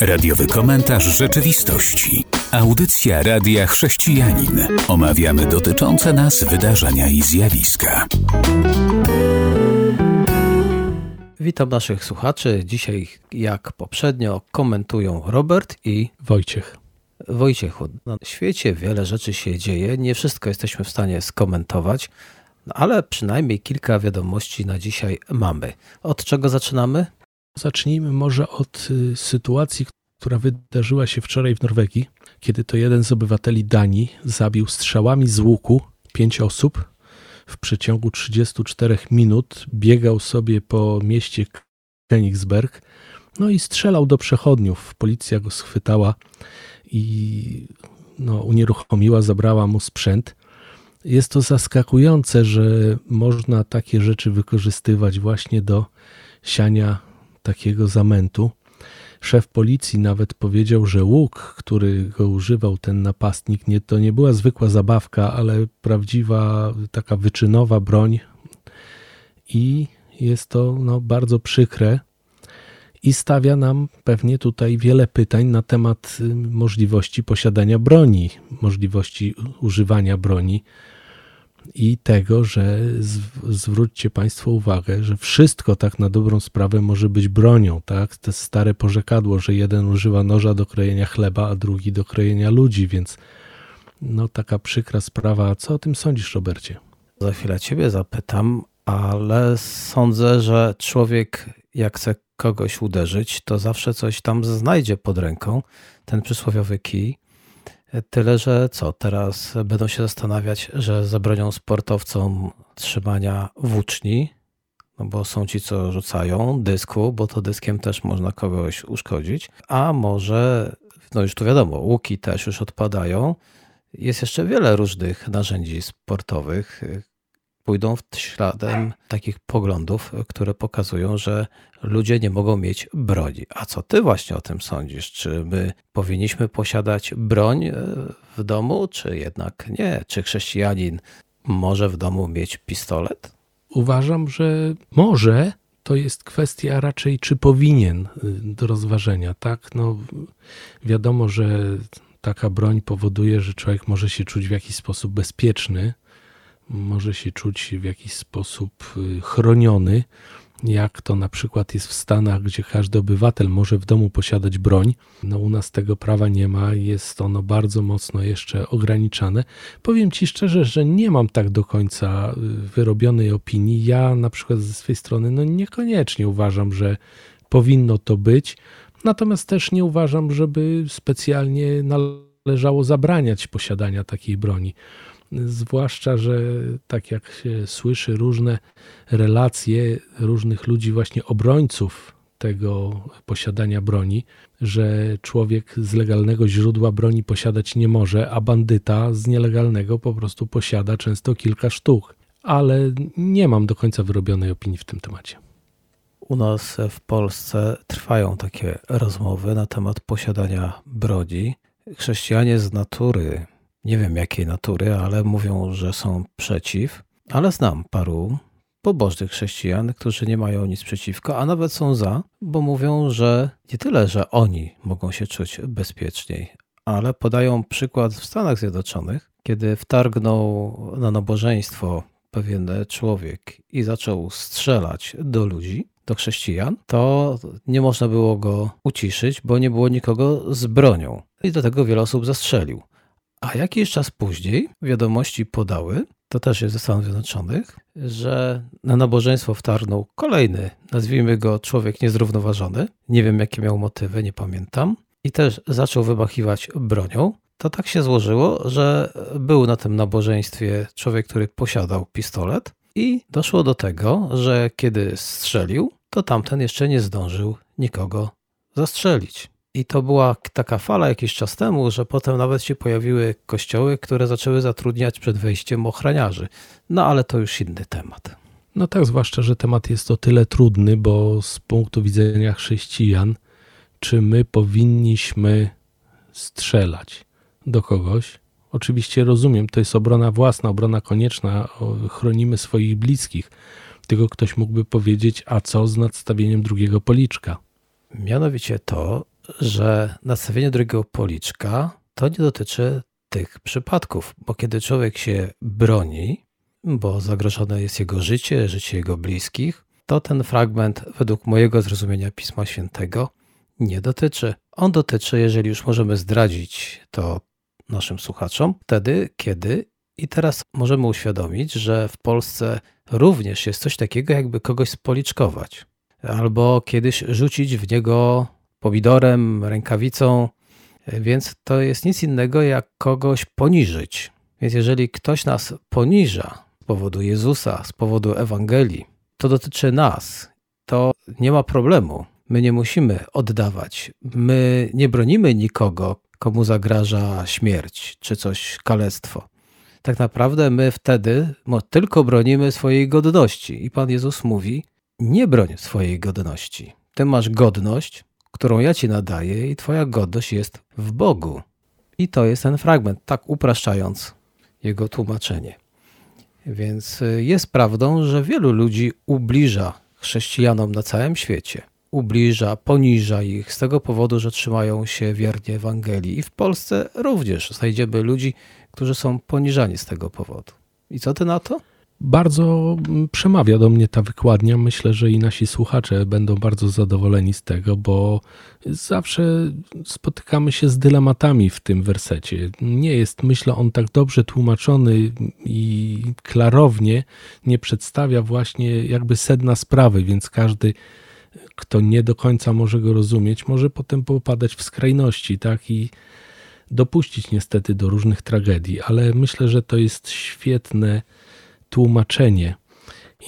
Radiowy komentarz rzeczywistości. Audycja Radia Chrześcijanin. Omawiamy dotyczące nas wydarzenia i zjawiska. Witam naszych słuchaczy. Dzisiaj, jak poprzednio, komentują Robert i Wojciech. Wojciechu. Na świecie wiele rzeczy się dzieje, nie wszystko jesteśmy w stanie skomentować, no ale przynajmniej kilka wiadomości na dzisiaj mamy. Od czego zaczynamy? Zacznijmy może od y, sytuacji, która wydarzyła się wczoraj w Norwegii, kiedy to jeden z obywateli Danii zabił strzałami z łuku pięć osób. W przeciągu 34 minut biegał sobie po mieście Königsberg, no i strzelał do przechodniów. Policja go schwytała i no, unieruchomiła, zabrała mu sprzęt. Jest to zaskakujące, że można takie rzeczy wykorzystywać właśnie do siania takiego zamętu. Szef policji nawet powiedział, że łuk, który go używał ten napastnik, nie, to nie była zwykła zabawka, ale prawdziwa taka wyczynowa broń. I jest to no, bardzo przykre i stawia nam pewnie tutaj wiele pytań na temat y, możliwości posiadania broni, możliwości używania broni i tego, że zwróćcie Państwo uwagę, że wszystko tak na dobrą sprawę może być bronią, tak? To stare porzekadło, że jeden używa noża do krojenia chleba, a drugi do krojenia ludzi, więc no taka przykra sprawa. Co o tym sądzisz, Robercie? Za chwilę Ciebie zapytam, ale sądzę, że człowiek jak chce kogoś uderzyć, to zawsze coś tam znajdzie pod ręką, ten przysłowiowy kij. Tyle, że co, teraz będą się zastanawiać, że zabronią sportowcom trzymania włóczni, no bo są ci, co rzucają dysku, bo to dyskiem też można kogoś uszkodzić, a może, no już tu wiadomo, łuki też już odpadają. Jest jeszcze wiele różnych narzędzi sportowych, pójdą w śladem takich poglądów, które pokazują, że ludzie nie mogą mieć broni. A co ty właśnie o tym sądzisz? Czy my powinniśmy posiadać broń e, w domu, czy jednak nie? Czy chrześcijanin może w domu mieć pistolet? Uważam, że może. To jest kwestia raczej, czy powinien y, do rozważenia. Tak, no wiadomo, że taka broń powoduje, że człowiek może się czuć w jakiś sposób bezpieczny, może się czuć w jakiś sposób y, chroniony, jak to na przykład jest w Stanach, gdzie każdy obywatel może w domu posiadać broń. No u nas tego prawa nie ma, jest ono bardzo mocno jeszcze ograniczane. Powiem Ci szczerze, że nie mam tak do końca y, wyrobionej opinii. Ja na przykład ze swojej strony no niekoniecznie uważam, że powinno to być, natomiast też nie uważam, żeby specjalnie należało zabraniać posiadania takiej broni. Zwłaszcza, że tak jak się słyszy różne relacje różnych ludzi, właśnie obrońców tego posiadania broni, że człowiek z legalnego źródła broni posiadać nie może, a bandyta z nielegalnego po prostu posiada często kilka sztuk. Ale nie mam do końca wyrobionej opinii w tym temacie. U nas w Polsce trwają takie rozmowy na temat posiadania broni. Chrześcijanie z natury nie wiem jakiej natury, ale mówią, że są przeciw. Ale znam paru pobożnych chrześcijan, którzy nie mają nic przeciwko, a nawet są za, bo mówią, że nie tyle, że oni mogą się czuć bezpieczniej, ale podają przykład w Stanach Zjednoczonych, kiedy wtargnął na nabożeństwo pewien człowiek i zaczął strzelać do ludzi, do chrześcijan, to nie można było go uciszyć, bo nie było nikogo z bronią. I do tego wiele osób zastrzelił. A jakiś czas później wiadomości podały, to też jest ze Stanów Zjednoczonych, że na nabożeństwo wtargnął kolejny, nazwijmy go człowiek niezrównoważony. Nie wiem, jakie miał motywy, nie pamiętam. I też zaczął wymachiwać bronią. To tak się złożyło, że był na tym nabożeństwie człowiek, który posiadał pistolet, i doszło do tego, że kiedy strzelił, to tamten jeszcze nie zdążył nikogo zastrzelić. I to była taka fala jakiś czas temu, że potem nawet się pojawiły kościoły, które zaczęły zatrudniać przed wejściem ochraniarzy. No ale to już inny temat. No tak, zwłaszcza, że temat jest o tyle trudny, bo z punktu widzenia chrześcijan, czy my powinniśmy strzelać do kogoś? Oczywiście rozumiem, to jest obrona własna, obrona konieczna, chronimy swoich bliskich. Tylko ktoś mógłby powiedzieć, a co z nadstawieniem drugiego policzka? Mianowicie to, że nastawienie drugiego policzka to nie dotyczy tych przypadków, bo kiedy człowiek się broni, bo zagrożone jest jego życie, życie jego bliskich, to ten fragment, według mojego zrozumienia Pisma Świętego, nie dotyczy. On dotyczy, jeżeli już możemy zdradzić to naszym słuchaczom, wtedy, kiedy i teraz możemy uświadomić, że w Polsce również jest coś takiego, jakby kogoś spoliczkować, albo kiedyś rzucić w niego pomidorem, rękawicą, więc to jest nic innego jak kogoś poniżyć. Więc jeżeli ktoś nas poniża z powodu Jezusa, z powodu Ewangelii, to dotyczy nas. To nie ma problemu. My nie musimy oddawać. My nie bronimy nikogo, komu zagraża śmierć czy coś, kalectwo. Tak naprawdę my wtedy tylko bronimy swojej godności. I Pan Jezus mówi: Nie broń swojej godności. Ty masz godność, którą ja ci nadaję, i Twoja godność jest w Bogu. I to jest ten fragment, tak upraszczając jego tłumaczenie. Więc y, jest prawdą, że wielu ludzi ubliża chrześcijanom na całym świecie. Ubliża, poniża ich z tego powodu, że trzymają się wiernie Ewangelii. I w Polsce również znajdziemy ludzi, którzy są poniżani z tego powodu. I co ty na to? Bardzo mm, przemawia do mnie ta wykładnia. Myślę, że i nasi słuchacze będą bardzo zadowoleni z tego, bo zawsze spotykamy się z dylematami w tym wersecie. Nie jest, myślę, on tak dobrze tłumaczony i klarownie nie przedstawia właśnie jakby sedna sprawy, więc każdy, kto nie do końca może go rozumieć, może potem popadać w skrajności, tak? I dopuścić niestety do różnych tragedii, ale myślę, że to jest świetne tłumaczenie.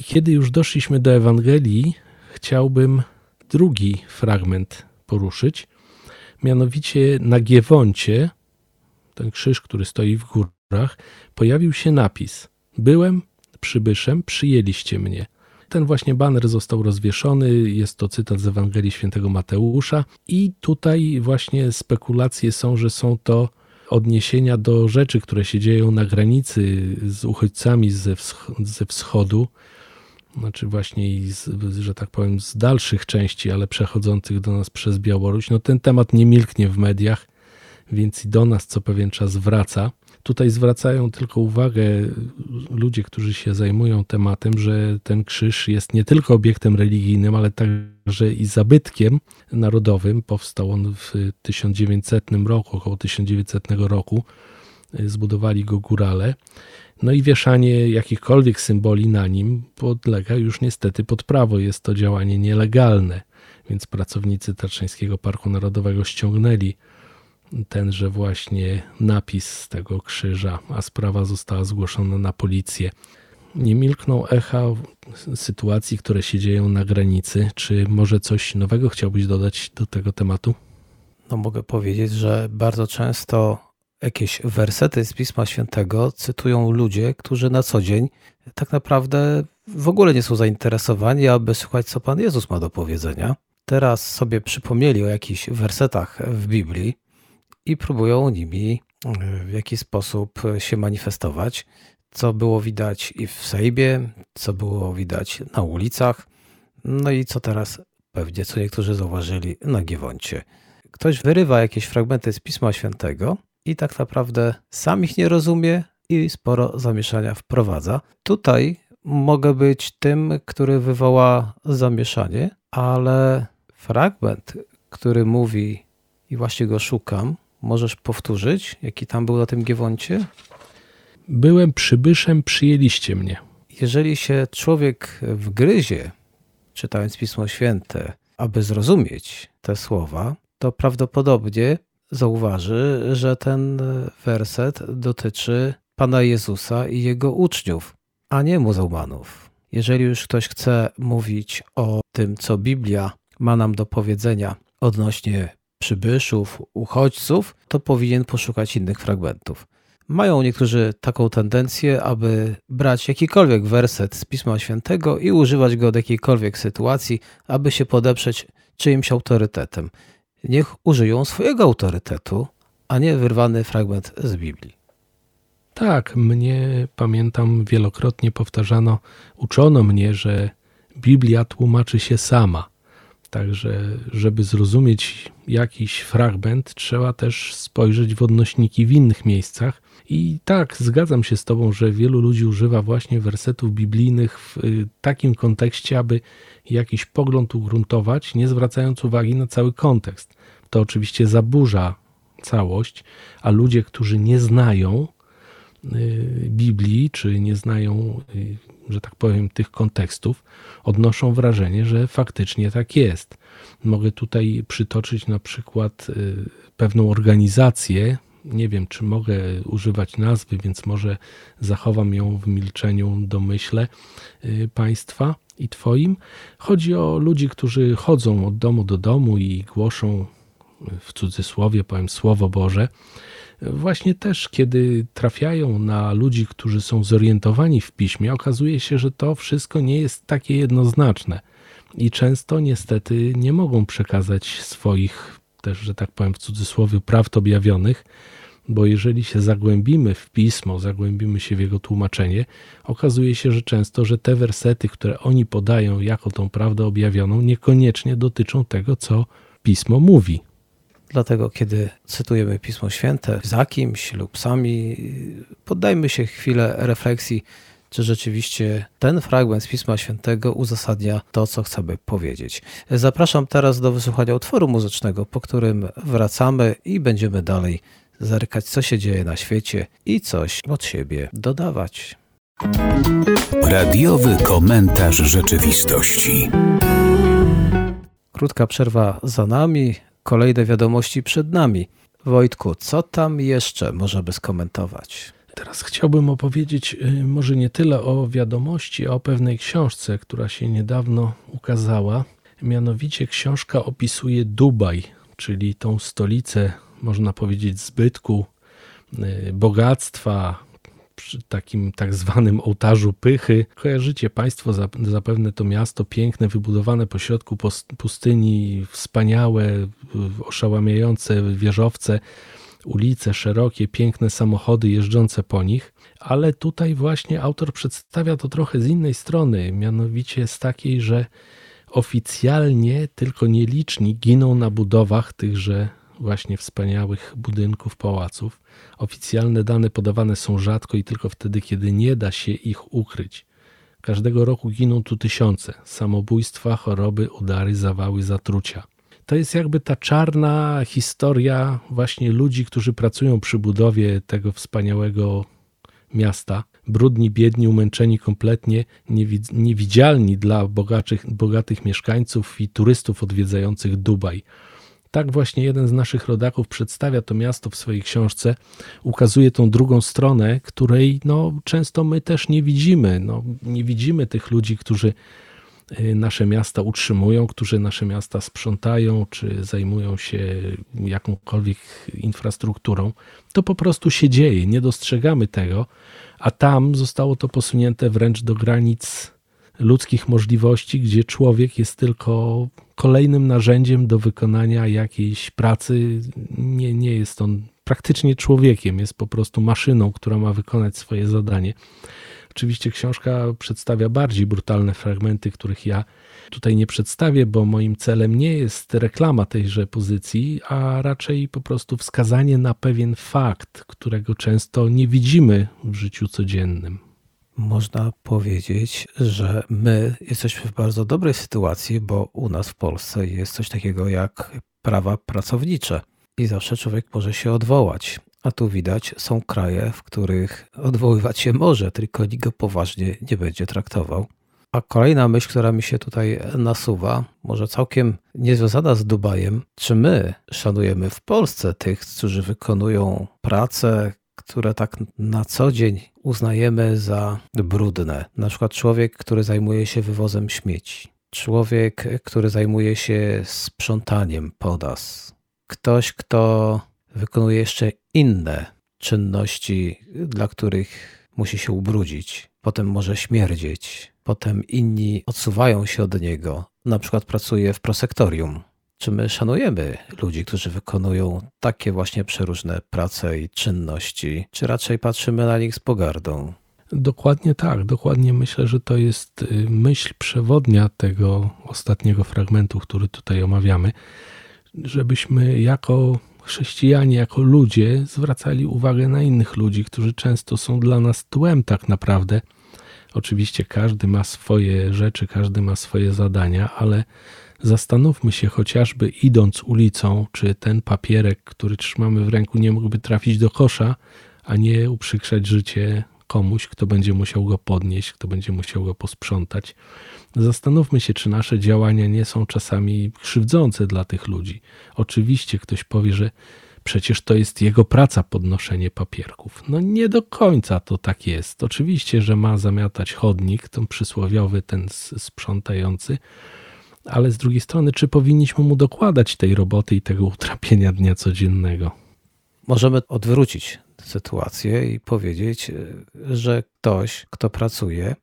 I kiedy już doszliśmy do Ewangelii, chciałbym drugi fragment poruszyć, mianowicie na Giewoncie, ten krzyż, który stoi w górach, pojawił się napis: Byłem przybyszem, przyjęliście mnie. Ten właśnie baner został rozwieszony, jest to cytat z Ewangelii Świętego Mateusza, i tutaj właśnie spekulacje są, że są to odniesienia do rzeczy, które się dzieją na granicy z uchodźcami ze, ze wschodu, znaczy właśnie z, że tak powiem z dalszych części, ale przechodzących do nas przez Białoruś. No ten temat nie milknie w mediach, więc i do nas co pewien czas wraca. Tutaj zwracają tylko uwagę ludzie, którzy się zajmują tematem, że ten krzyż jest nie tylko obiektem religijnym, ale także i zabytkiem narodowym. Powstał on w 1900 roku, około 1900 roku. Zbudowali go górale. No i wieszanie jakichkolwiek symboli na nim podlega już niestety pod prawo. Jest to działanie nielegalne, więc pracownicy Tatrzańskiego Parku Narodowego ściągnęli tenże właśnie napis z tego krzyża, a sprawa została zgłoszona na policję. Nie milkną echa sytuacji, które się dzieją na granicy. Czy może coś nowego chciałbyś dodać do tego tematu? No mogę powiedzieć, że bardzo często jakieś wersety z Pisma Świętego cytują ludzie, którzy na co dzień tak naprawdę w ogóle nie są zainteresowani, aby słuchać, co Pan Jezus ma do powiedzenia. Teraz sobie przypomnieli o jakichś wersetach w Biblii, i próbują nimi e, w jakiś sposób się manifestować, co było widać i w Sejbie, co było widać na ulicach, no i co teraz pewnie, co niektórzy zauważyli na Giewoncie. Ktoś wyrywa jakieś fragmenty z Pisma Świętego i tak naprawdę sam ich nie rozumie i sporo zamieszania wprowadza. Tutaj mogę być tym, który wywoła zamieszanie, ale fragment, który mówi i właśnie go szukam, Możesz powtórzyć, jaki tam był na tym Giewoncie? Byłem przybyszem, przyjęliście mnie. Jeżeli się człowiek wgryzie, czytając Pismo Święte, aby zrozumieć te słowa, to prawdopodobnie zauważy, że ten werset dotyczy Pana Jezusa i jego uczniów, a nie muzułmanów. Jeżeli już ktoś chce mówić o tym, co Biblia ma nam do powiedzenia odnośnie przybyszów, uchodźców, to powinien poszukać innych fragmentów. Mają niektórzy taką tendencję, aby brać jakikolwiek werset z Pisma Świętego i używać go do jakiejkolwiek sytuacji, aby się podeprzeć czyimś autorytetem. Niech użyją swojego autorytetu, a nie wyrwany fragment z Biblii. Tak, mnie pamiętam wielokrotnie powtarzano, uczono mnie, że Biblia tłumaczy się sama. Także, żeby zrozumieć jakiś fragment, trzeba też spojrzeć w odnośniki w innych miejscach. I tak, zgadzam się z Tobą, że wielu ludzi używa właśnie wersetów biblijnych w y, takim kontekście, aby jakiś pogląd ugruntować, nie zwracając uwagi na cały kontekst. To oczywiście zaburza całość, a ludzie, którzy nie znają y, Biblii, czy nie znają, y, że tak powiem, tych kontekstów, odnoszą wrażenie, że faktycznie tak jest. Mogę tutaj przytoczyć na przykład pewną organizację, nie wiem, czy mogę używać nazwy, więc może zachowam ją w milczeniu domyśle y, Państwa i Twoim. Chodzi o ludzi, którzy chodzą od domu do domu i głoszą, w cudzysłowie powiem, Słowo Boże. Właśnie też, kiedy trafiają na ludzi, którzy są zorientowani w piśmie, okazuje się, że to wszystko nie jest takie jednoznaczne i często niestety nie mogą przekazać swoich też, że tak powiem w cudzysłowie, prawd objawionych, bo jeżeli się zagłębimy w pismo, zagłębimy się w jego tłumaczenie, okazuje się, że często, że te wersety, które oni podają jako tą prawdę objawioną, niekoniecznie dotyczą tego, co pismo mówi. Dlatego, kiedy cytujemy Pismo Święte za kimś lub sami, poddajmy się chwilę refleksji, czy rzeczywiście ten fragment z Pisma Świętego uzasadnia to, co chcemy powiedzieć. Zapraszam teraz do wysłuchania utworu muzycznego, po którym wracamy i będziemy dalej zerkać, co się dzieje na świecie i coś od siebie dodawać. Radiowy komentarz rzeczywistości. Krótka przerwa za nami, kolejne wiadomości przed nami. Wojtku, co tam jeszcze możemy skomentować? Teraz chciałbym opowiedzieć y, może nie tyle o wiadomości, a o pewnej książce, która się niedawno ukazała. Mianowicie książka opisuje Dubaj, czyli tą stolicę można powiedzieć, zbytku, y, bogactwa, przy takim tak zwanym ołtarzu pychy. Kojarzycie Państwo zapewne to miasto piękne, wybudowane pośrodku pustyni, wspaniałe, oszałamiające wieżowce, ulice szerokie, piękne samochody jeżdżące po nich. Ale tutaj właśnie autor przedstawia to trochę z innej strony, mianowicie z takiej, że oficjalnie tylko nieliczni giną na budowach tychże właśnie wspaniałych budynków, pałaców. Oficjalne dane podawane są rzadko i tylko wtedy, kiedy nie da się ich ukryć. Każdego roku giną tu tysiące samobójstwa, choroby, udary, zawały, zatrucia. To jest jakby ta czarna historia właśnie ludzi, którzy pracują przy budowie tego wspaniałego miasta. Brudni, biedni, umęczeni kompletnie, niewidzialni dla bogatych, mieszkańców i turystów odwiedzających Dubaj. Tak właśnie jeden z naszych rodaków przedstawia to miasto w swojej książce, ukazuje tą drugą stronę, której no, często my też nie widzimy. No, nie widzimy tych ludzi, którzy y, nasze miasta utrzymują, którzy nasze miasta sprzątają, czy zajmują się jakąkolwiek infrastrukturą. To po prostu się dzieje, nie dostrzegamy tego, a tam zostało to posunięte wręcz do granic ludzkich możliwości, gdzie człowiek jest tylko kolejnym narzędziem do wykonania jakiejś pracy. Nie, nie jest on praktycznie człowiekiem, jest po prostu maszyną, która ma wykonać swoje zadanie. Oczywiście książka przedstawia bardziej brutalne fragmenty, których ja tutaj nie przedstawię, bo moim celem nie jest reklama tejże pozycji, a raczej po prostu wskazanie na pewien fakt, którego często nie widzimy w życiu codziennym można powiedzieć, że my jesteśmy w bardzo dobrej sytuacji, bo u nas w Polsce jest coś takiego jak prawa pracownicze i zawsze człowiek może się odwołać. A tu widać, są kraje, w których odwoływać się może, tylko nikt go poważnie nie będzie traktował. A kolejna myśl, która mi się tutaj nasuwa, może całkiem niezwiązana z Dubajem, czy my szanujemy w Polsce tych, którzy wykonują pracę, które tak na co dzień uznajemy za brudne. Na przykład człowiek, który zajmuje się wywozem śmieci, człowiek, który zajmuje się sprzątaniem podas, ktoś, kto wykonuje jeszcze inne czynności, dla których musi się ubrudzić, potem może śmierdzieć, potem inni odsuwają się od niego, na przykład pracuje w prosektorium czy my szanujemy ludzi, którzy wykonują takie właśnie przeróżne prace i czynności, czy raczej patrzymy na nich z pogardą? Dokładnie tak, dokładnie myślę, że to jest y, myśl przewodnia tego ostatniego fragmentu, który tutaj omawiamy, żebyśmy jako chrześcijanie, jako ludzie zwracali uwagę na innych ludzi, którzy często są dla nas tłem tak naprawdę. Oczywiście każdy ma swoje rzeczy, każdy ma swoje zadania, ale zastanówmy się chociażby idąc ulicą, czy ten papierek, który trzymamy w ręku, nie mógłby trafić do kosza, a nie uprzykrzać życie komuś, kto będzie musiał go podnieść, kto będzie musiał go posprzątać. Zastanówmy się, czy nasze działania nie są czasami krzywdzące dla tych ludzi. Oczywiście ktoś powie, że przecież to jest jego praca podnoszenie papierków. No nie do końca to tak jest. Oczywiście, że ma zamiatać chodnik, ten przysłowiowy, ten sprzątający, ale z drugiej strony, czy powinniśmy mu dokładać tej roboty i tego utrapienia dnia codziennego? Możemy odwrócić sytuację i powiedzieć, że ktoś, kto pracuje,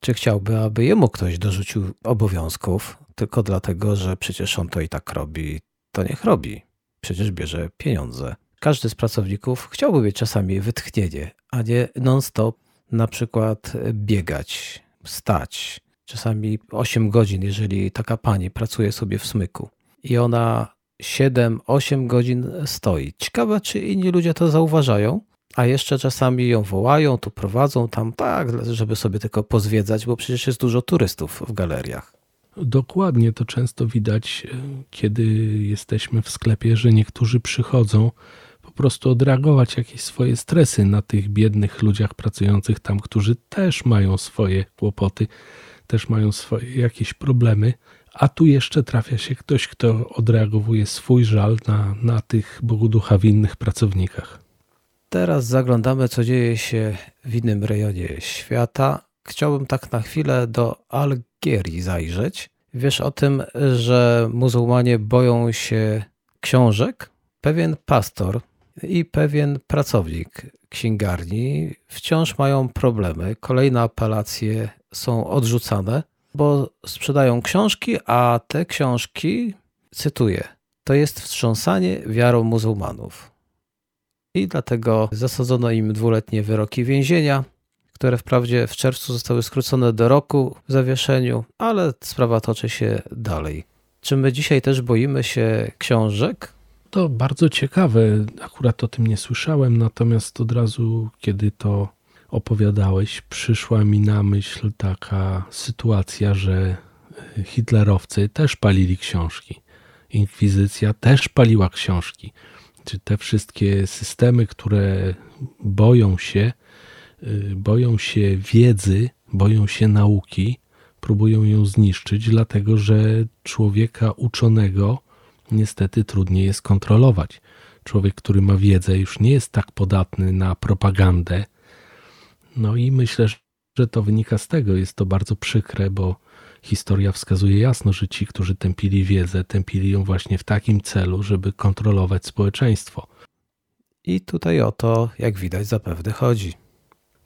czy chciałby, aby jemu ktoś dorzucił obowiązków tylko dlatego, że przecież on to i tak robi, to niech robi. Przecież bierze pieniądze. Każdy z pracowników chciałby mieć czasami wytchnienie, a nie non-stop na przykład biegać, stać. Czasami 8 godzin, jeżeli taka pani pracuje sobie w smyku i ona 7-8 godzin stoi. Ciekawe, czy inni ludzie to zauważają, a jeszcze czasami ją wołają, tu prowadzą tam tak, żeby sobie tylko pozwiedzać, bo przecież jest dużo turystów w galeriach. Dokładnie to często widać, e, kiedy jesteśmy w sklepie, że niektórzy przychodzą po prostu odreagować jakieś swoje stresy na tych biednych ludziach pracujących tam, którzy też mają swoje kłopoty, też mają swoje jakieś problemy. A tu jeszcze trafia się ktoś, kto odreagowuje swój żal na, na tych Bogu ducha winnych pracownikach. Teraz zaglądamy, co dzieje się w innym rejonie świata. Chciałbym tak na chwilę do Algierii zajrzeć. Wiesz o tym, że muzułmanie boją się książek? Pewien pastor i pewien pracownik księgarni wciąż mają problemy. Kolejne apelacje są odrzucane, bo sprzedają książki, a te książki, cytuję, to jest wstrząsanie wiarą muzułmanów i dlatego zasadzono im dwuletnie wyroki więzienia, które wprawdzie w czerwcu zostały skrócone do roku w zawieszeniu, ale sprawa toczy się dalej. Czy my dzisiaj też boimy się książek? To bardzo ciekawe. Akurat o tym nie słyszałem, natomiast od razu, kiedy to opowiadałeś, przyszła mi na myśl taka sytuacja, że hitlerowcy też palili książki. Inkwizycja też paliła książki czy te wszystkie systemy, które boją się, y, boją się wiedzy, boją się nauki, próbują ją zniszczyć, dlatego że człowieka uczonego niestety trudniej jest kontrolować. Człowiek, który ma wiedzę, już nie jest tak podatny na propagandę. No i myślę, że to wynika z tego. Jest to bardzo przykre, bo historia wskazuje jasno, że ci, którzy tępili wiedzę, tępili ją właśnie w takim celu, żeby kontrolować społeczeństwo. I tutaj o to, jak widać, zapewne chodzi.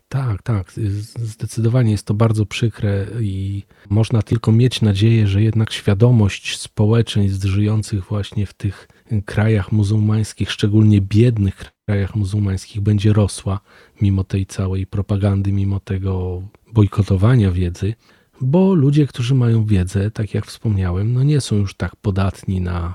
Tak, tak. Zdecydowanie jest to bardzo przykre i można tylko mieć nadzieję, że jednak świadomość społeczeństw żyjących właśnie w tych krajach muzułmańskich, szczególnie biednych krajach muzułmańskich, będzie rosła mimo tej całej propagandy, mimo tego bojkotowania wiedzy, bo ludzie, którzy mają wiedzę, tak jak wspomniałem, no nie są już tak podatni na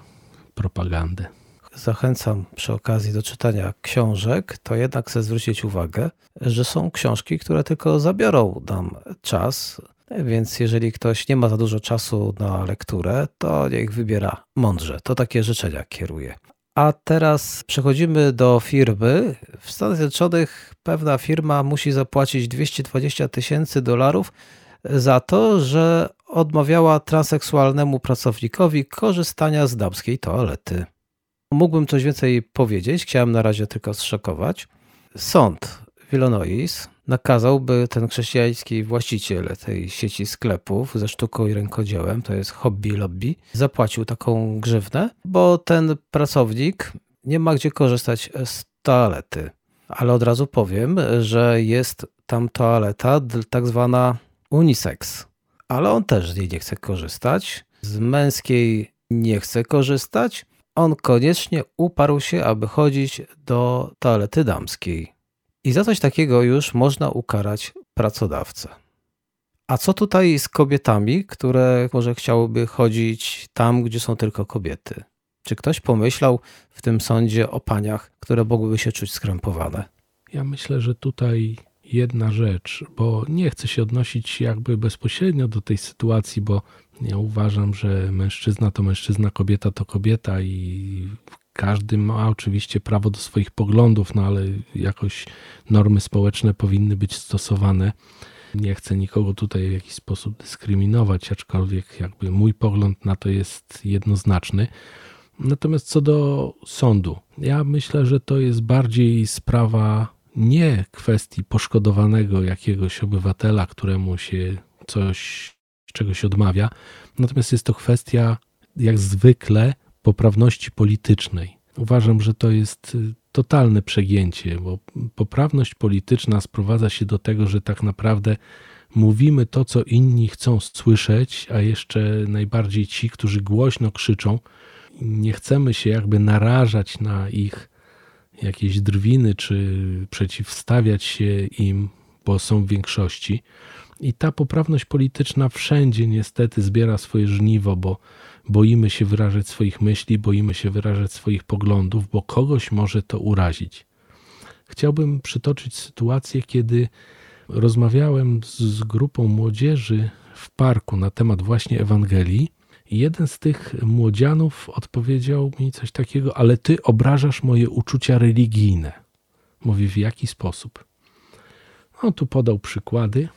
propagandę. Zachęcam przy okazji do czytania książek, to jednak chcę zwrócić uwagę, że są książki, które tylko zabiorą nam czas, więc jeżeli ktoś nie ma za dużo czasu na lekturę, to niech wybiera mądrze. To takie życzenia kieruje. A teraz przechodzimy do firmy. W Stanach Zjednoczonych pewna firma musi zapłacić 220 tysięcy dolarów za to, że odmawiała transseksualnemu pracownikowi korzystania z damskiej toalety. Mógłbym coś więcej powiedzieć, chciałem na razie tylko zszokować. Sąd w Illinois nakazał, by ten chrześcijański właściciel tej sieci sklepów ze sztuką i rękodziełem, to jest Hobby Lobby, zapłacił taką grzywnę, bo ten pracownik nie ma gdzie korzystać z toalety. Ale od razu powiem, że jest tam toaleta tak zwana unisex, ale on też z niej nie chce korzystać. Z męskiej nie chce korzystać. On koniecznie uparł się, aby chodzić do toalety damskiej. I za coś takiego już można ukarać pracodawcę. A co tutaj z kobietami, które może chciałyby chodzić tam, gdzie są tylko kobiety? Czy ktoś pomyślał w tym sądzie o paniach, które mogłyby się czuć skrępowane? Ja myślę, że tutaj jedna rzecz, bo nie chcę się odnosić jakby bezpośrednio do tej sytuacji, bo ja uważam, że mężczyzna to mężczyzna, kobieta to kobieta i każdy ma oczywiście prawo do swoich poglądów, no ale jakoś normy społeczne powinny być stosowane. Nie chcę nikogo tutaj w jakiś sposób dyskryminować, aczkolwiek jakby mój pogląd na to jest jednoznaczny. Natomiast co do sądu, ja myślę, że to jest bardziej sprawa nie kwestii poszkodowanego jakiegoś obywatela, któremu się coś, czegoś odmawia, natomiast jest to kwestia, jak zwykle, poprawności politycznej. Uważam, że to jest y, totalne przegięcie, bo poprawność polityczna sprowadza się do tego, że tak naprawdę mówimy to, co inni chcą słyszeć, a jeszcze najbardziej ci, którzy głośno krzyczą, nie chcemy się jakby narażać na ich jakieś drwiny, czy przeciwstawiać się im, bo są w większości. I ta poprawność polityczna wszędzie niestety zbiera swoje żniwo, bo boimy się wyrażać swoich myśli, boimy się wyrażać swoich poglądów, bo kogoś może to urazić. Chciałbym przytoczyć sytuację, kiedy rozmawiałem z grupą młodzieży w parku na temat właśnie Ewangelii i jeden z tych młodzianów odpowiedział mi coś takiego, ale ty obrażasz moje uczucia religijne. Mówi, w jaki sposób? No, tu podał przykłady.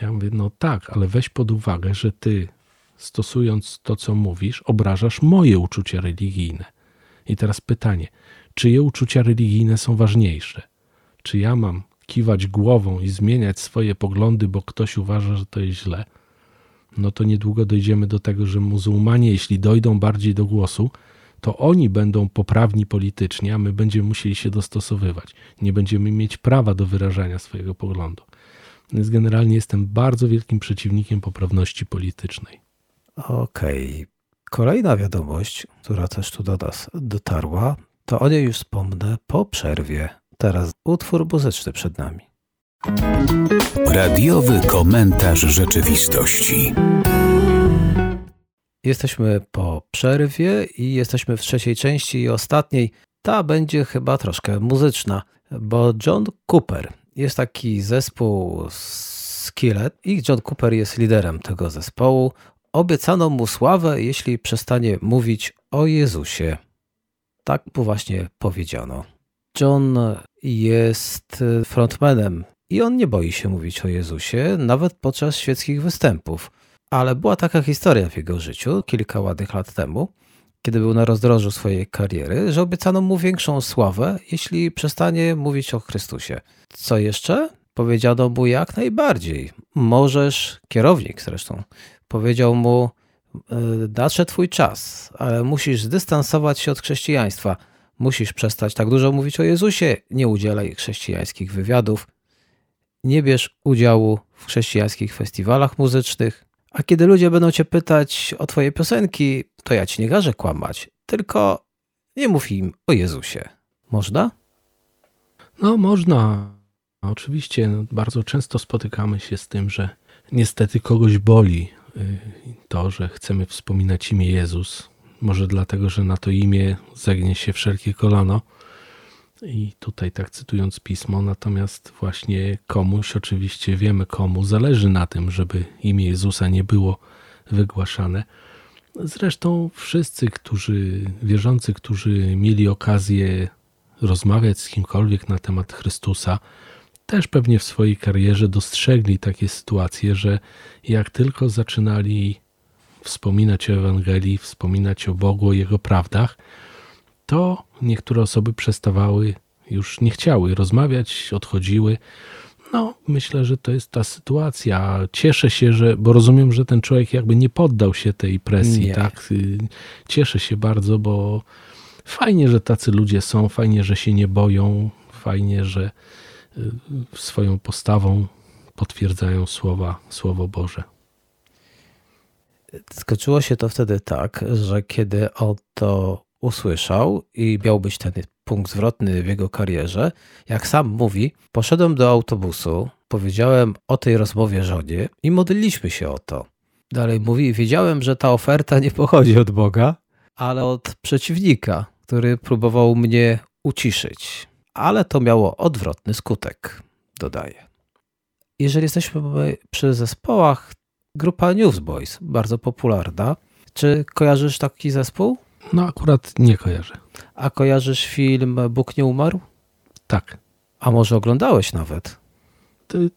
Ja mówię, no tak, ale weź pod uwagę, że ty, stosując to, co mówisz, obrażasz moje uczucia religijne. I teraz pytanie, czyje uczucia religijne są ważniejsze? Czy ja mam kiwać głową i zmieniać swoje poglądy, bo ktoś uważa, że to jest źle? no to niedługo dojdziemy do tego, że muzułmanie, jeśli dojdą bardziej do głosu, to oni będą poprawni politycznie, a my będziemy musieli się dostosowywać. Nie będziemy mieć prawa do wyrażania swojego poglądu. Więc generalnie jestem bardzo wielkim przeciwnikiem poprawności politycznej. Okej. Okay. Kolejna wiadomość, która też tu do nas dotarła, to o niej już wspomnę po przerwie. Teraz utwór muzyczny przed nami. Radiowy komentarz rzeczywistości. Jesteśmy po przerwie i jesteśmy w trzeciej części i ostatniej. Ta będzie chyba troszkę muzyczna, bo John Cooper jest taki zespół Skillet i John Cooper jest liderem tego zespołu. Obiecano mu sławę, jeśli przestanie mówić o Jezusie. Tak mu właśnie powiedziano. John jest frontmanem i on nie boi się mówić o Jezusie, nawet podczas świeckich występów. Ale była taka historia w jego życiu kilka ładnych lat temu, kiedy był na rozdrożu swojej kariery, że obiecano mu większą sławę, jeśli przestanie mówić o Chrystusie. Co jeszcze? Powiedziano mu jak najbardziej. Możesz, kierownik zresztą, powiedział mu: e, Nadszedł twój czas, ale musisz zdystansować się od chrześcijaństwa. Musisz przestać tak dużo mówić o Jezusie, nie udzielaj chrześcijańskich wywiadów, nie bierz udziału w chrześcijańskich festiwalach muzycznych, a kiedy ludzie będą cię pytać o twoje piosenki, to ja ci nie każę kłamać, tylko nie mów im o Jezusie. Można? No, można. Oczywiście no, bardzo często spotykamy się z tym, że niestety kogoś boli y, to, że chcemy wspominać imię Jezus. Może dlatego, że na to imię zegnie się wszelkie kolano. I tutaj tak cytując pismo, natomiast właśnie komuś, oczywiście wiemy komu, zależy na tym, żeby imię Jezusa nie było wygłaszane. Zresztą wszyscy, którzy, wierzący, którzy mieli okazję rozmawiać z kimkolwiek na temat Chrystusa, też pewnie w swojej karierze dostrzegli takie sytuacje, że jak tylko zaczynali wspominać o Ewangelii, wspominać o Bogu, o Jego prawdach, to niektóre osoby przestawały, już nie chciały rozmawiać, odchodziły. No, myślę, że to jest ta sytuacja. Cieszę się, że, bo rozumiem, że ten człowiek jakby nie poddał się tej presji, nie. tak? Cieszę się bardzo, bo fajnie, że tacy ludzie są, fajnie, że się nie boją, fajnie, że y, swoją postawą potwierdzają słowa, Słowo Boże. Skończyło się to wtedy tak, że kiedy on to usłyszał i miał być ten punkt zwrotny w jego karierze. Jak sam mówi, poszedłem do autobusu, powiedziałem o tej rozmowie żonie i modliliśmy się o to. Dalej mówi, wiedziałem, że ta oferta nie pochodzi od Boga, ale od przeciwnika, który próbował mnie uciszyć. Ale to miało odwrotny skutek, dodaje. Jeżeli jesteśmy przy zespołach, grupa Newsboys, bardzo popularna. Czy kojarzysz taki zespół? No akurat nie kojarzę. A kojarzysz film Bóg nie umarł? Tak. A może oglądałeś nawet?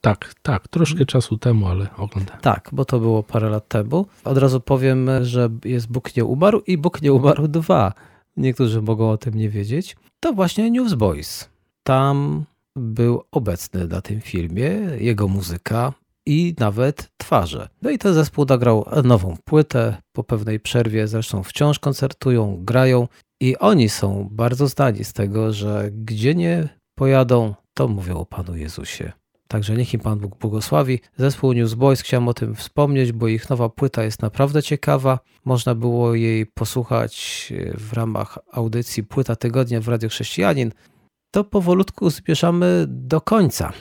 Tak, tak. Troszkę czasu temu, ale oglądałem. Tak, bo to było parę lat temu. Od razu powiem, że jest Bóg nie umarł i Bóg nie umarł 2. Niektórzy mogą o tym nie wiedzieć. To właśnie Newsboys. Tam był obecny na tym filmie, jego muzyka i nawet twarze. No i ten zespół nagrał nową płytę po pewnej przerwie, zresztą wciąż koncertują, grają i oni są bardzo znani z tego, że gdzie nie pojadą, to mówią o Panu Jezusie. Także niech im Pan Bóg błogosławi. Zespół Newsboys chciałem o tym wspomnieć, bo ich nowa płyta jest naprawdę ciekawa. Można było jej posłuchać w ramach audycji Płyta Tygodnia w Radio Chrześcijanin. To powolutku zbierzamy do końca.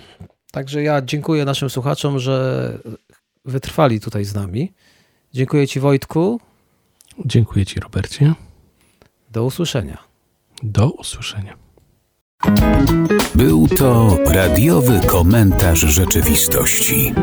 Także ja dziękuję naszym słuchaczom, że wytrwali tutaj z nami. Dziękuję Ci Wojtku. Dziękuję Ci Robercie. Do usłyszenia. Do usłyszenia. Był to radiowy komentarz rzeczywistości.